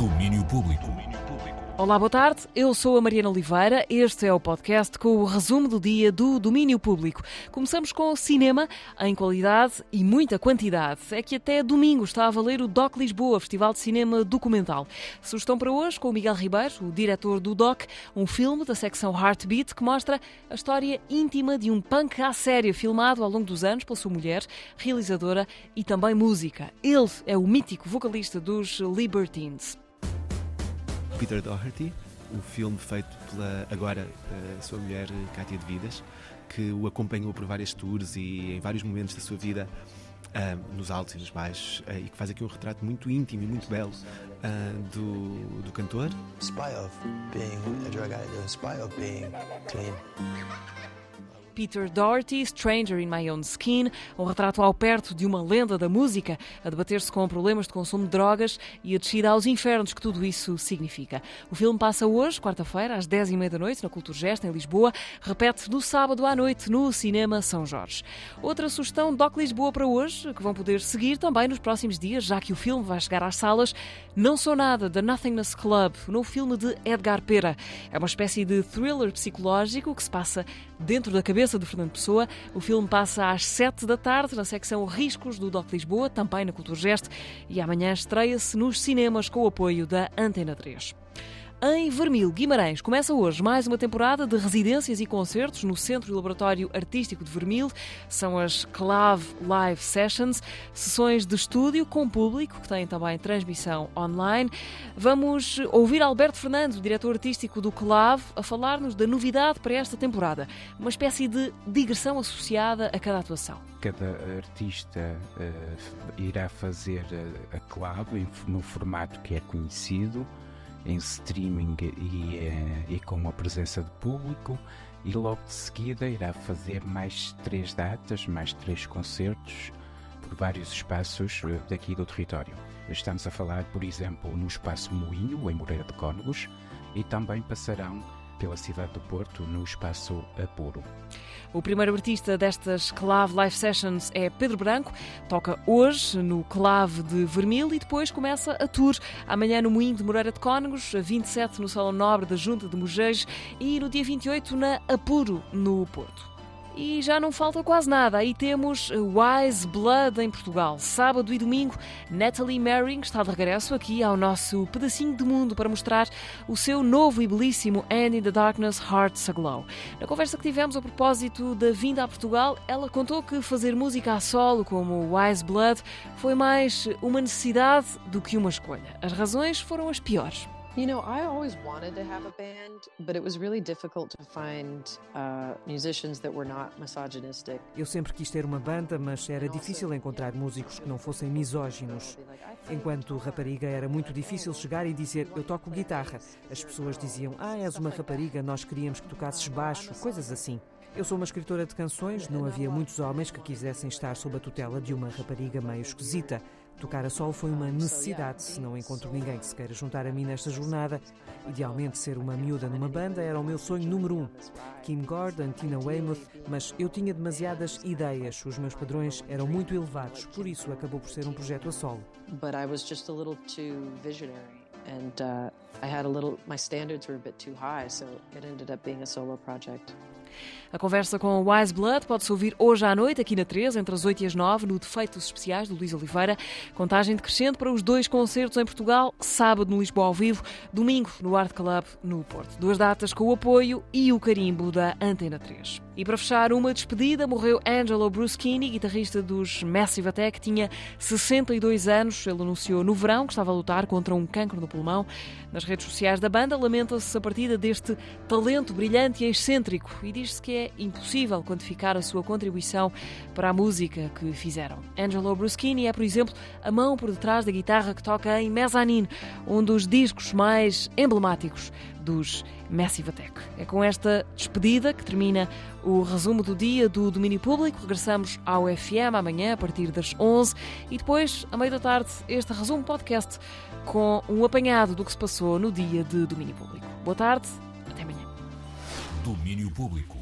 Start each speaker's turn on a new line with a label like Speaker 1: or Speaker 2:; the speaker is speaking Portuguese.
Speaker 1: Domínio Público.
Speaker 2: Olá, boa tarde. Eu sou a Mariana Oliveira. Este é o podcast com o resumo do dia do domínio público. Começamos com cinema em qualidade e muita quantidade. É que até domingo está a valer o DOC Lisboa, Festival de Cinema Documental. Sugestão para hoje com o Miguel Ribeiro, o diretor do DOC, um filme da secção Heartbeat que mostra a história íntima de um punk à séria filmado ao longo dos anos pela sua mulher, realizadora e também música. Ele é o mítico vocalista dos Libertines.
Speaker 3: Peter Doherty, um filme feito pela agora a sua mulher Cátia de Vidas, que o acompanhou por várias tours e em vários momentos da sua vida, uh, nos altos e nos baixos, uh, e que faz aqui um retrato muito íntimo e muito belo do, do cantor.
Speaker 4: Spite of being a drug addict, in of being clean.
Speaker 2: Peter Doherty, Stranger in My Own Skin, um retrato ao perto de uma lenda da música, a debater-se com problemas de consumo de drogas e a descida aos infernos que tudo isso significa. O filme passa hoje, quarta-feira, às 10h30 da noite, na Culturgest, em Lisboa, repete no sábado à noite no Cinema São Jorge. Outra sugestão Doc Lisboa para hoje, que vão poder seguir também nos próximos dias, já que o filme vai chegar às salas, Não Sou Nada, da Nothingness Club, no filme de Edgar Pera. É uma espécie de thriller psicológico que se passa dentro da cabeça de Fernando Pessoa. O filme passa às 7 da tarde na secção Riscos do DOC Lisboa, também na Culturgest, e amanhã estreia-se nos cinemas com o apoio da Antena 3. Em Vermil, Guimarães, começa hoje mais uma temporada de residências e concertos no Centro e Laboratório Artístico de Vermil. São as Clave Live Sessions, sessões de estúdio com público, que têm também transmissão online. Vamos ouvir Alberto Fernando, diretor artístico do Clave, a falar-nos da novidade para esta temporada. Uma espécie de digressão associada a cada atuação.
Speaker 5: Cada artista uh, irá fazer a, a clave no formato que é conhecido em streaming e, eh, e, com a presença de público e logo de seguida irá fazer mais três datas, mais três concertos por vários espaços eh, daqui do território. Estamos a falar, por exemplo, no Espaço Moinho, em Moreira de Cónegos, e também passarão pela cidade do Porto, no Espaço Apuro.
Speaker 2: O primeiro artista destas Clave Live Sessions é Pedro Branco. Toca hoje no Clave de Vermil e depois começa a tour. Amanhã no Moinho de Moreira de Cónegos, 27 no Salão Nobre da Junta de Mugeis e no dia 28 na Apuro, no Porto. E já não falta quase nada. Aí temos Wise Blood em Portugal. Sábado e domingo, Natalie Merring está de regresso aqui ao nosso pedacinho de mundo para mostrar o seu novo e belíssimo And in the Darkness Hearts Aglow. Na conversa que tivemos a propósito da vinda a Portugal, ela contou que fazer música a solo como Wise Blood foi mais uma necessidade do que uma escolha. As razões foram as piores.
Speaker 6: You know, I always wanted to have a band, but it was really difficult to find uh, musicians that were not misogynistic.
Speaker 7: Eu sempre quis ter uma banda, mas era difícil encontrar músicos que não fossem misóginos. Enquanto rapariga era muito difícil chegar e dizer eu toco guitarra. As pessoas diziam ah, és uma rapariga, nós queríamos que tocasses baixo, coisas assim. Eu sou uma escritora de canções, não havia muitos homens que quisessem estar sob a tutela de uma rapariga meio esquisita. Tocar a sol foi uma necessidade, se não encontro ninguém que se queira juntar a mim nesta jornada. Idealmente, ser uma miúda numa banda era o meu sonho número um. Kim Gordon, Tina Weymouth, mas eu tinha demasiadas ideias, os meus padrões eram muito elevados, por isso acabou por ser um projeto a solo.
Speaker 6: But I was just a little too visionary. And uh, I had a little, my standards were a bit too high, so it ended up being a solo project.
Speaker 2: A conversa com Wise Blood pode-se ouvir hoje à noite, aqui na 3, entre as 8 e as 9, no Defeitos Especiais do Luís Oliveira. Contagem decrescente para os dois concertos em Portugal, sábado no Lisboa ao vivo, domingo no Art Club no Porto. Duas datas com o apoio e o carimbo da Antena 3. E para fechar uma despedida, morreu Angelo Bruschini, guitarrista dos Massive Attack, tinha 62 anos. Ele anunciou no verão que estava a lutar contra um cancro no pulmão. Nas redes sociais da banda, lamenta-se a partida deste talento brilhante e excêntrico e diz-se que é impossível quantificar a sua contribuição para a música que fizeram. Angelo Bruschini é, por exemplo, a mão por detrás da guitarra que toca em Mezzanine, um dos discos mais emblemáticos dos Massive Attack. É com esta despedida que termina o resumo do dia do domínio público. Regressamos ao FM amanhã a partir das 11 e depois, à meia da tarde, este resumo podcast com um apanhado do que se passou no dia de domínio público. Boa tarde.
Speaker 1: Domínio Público.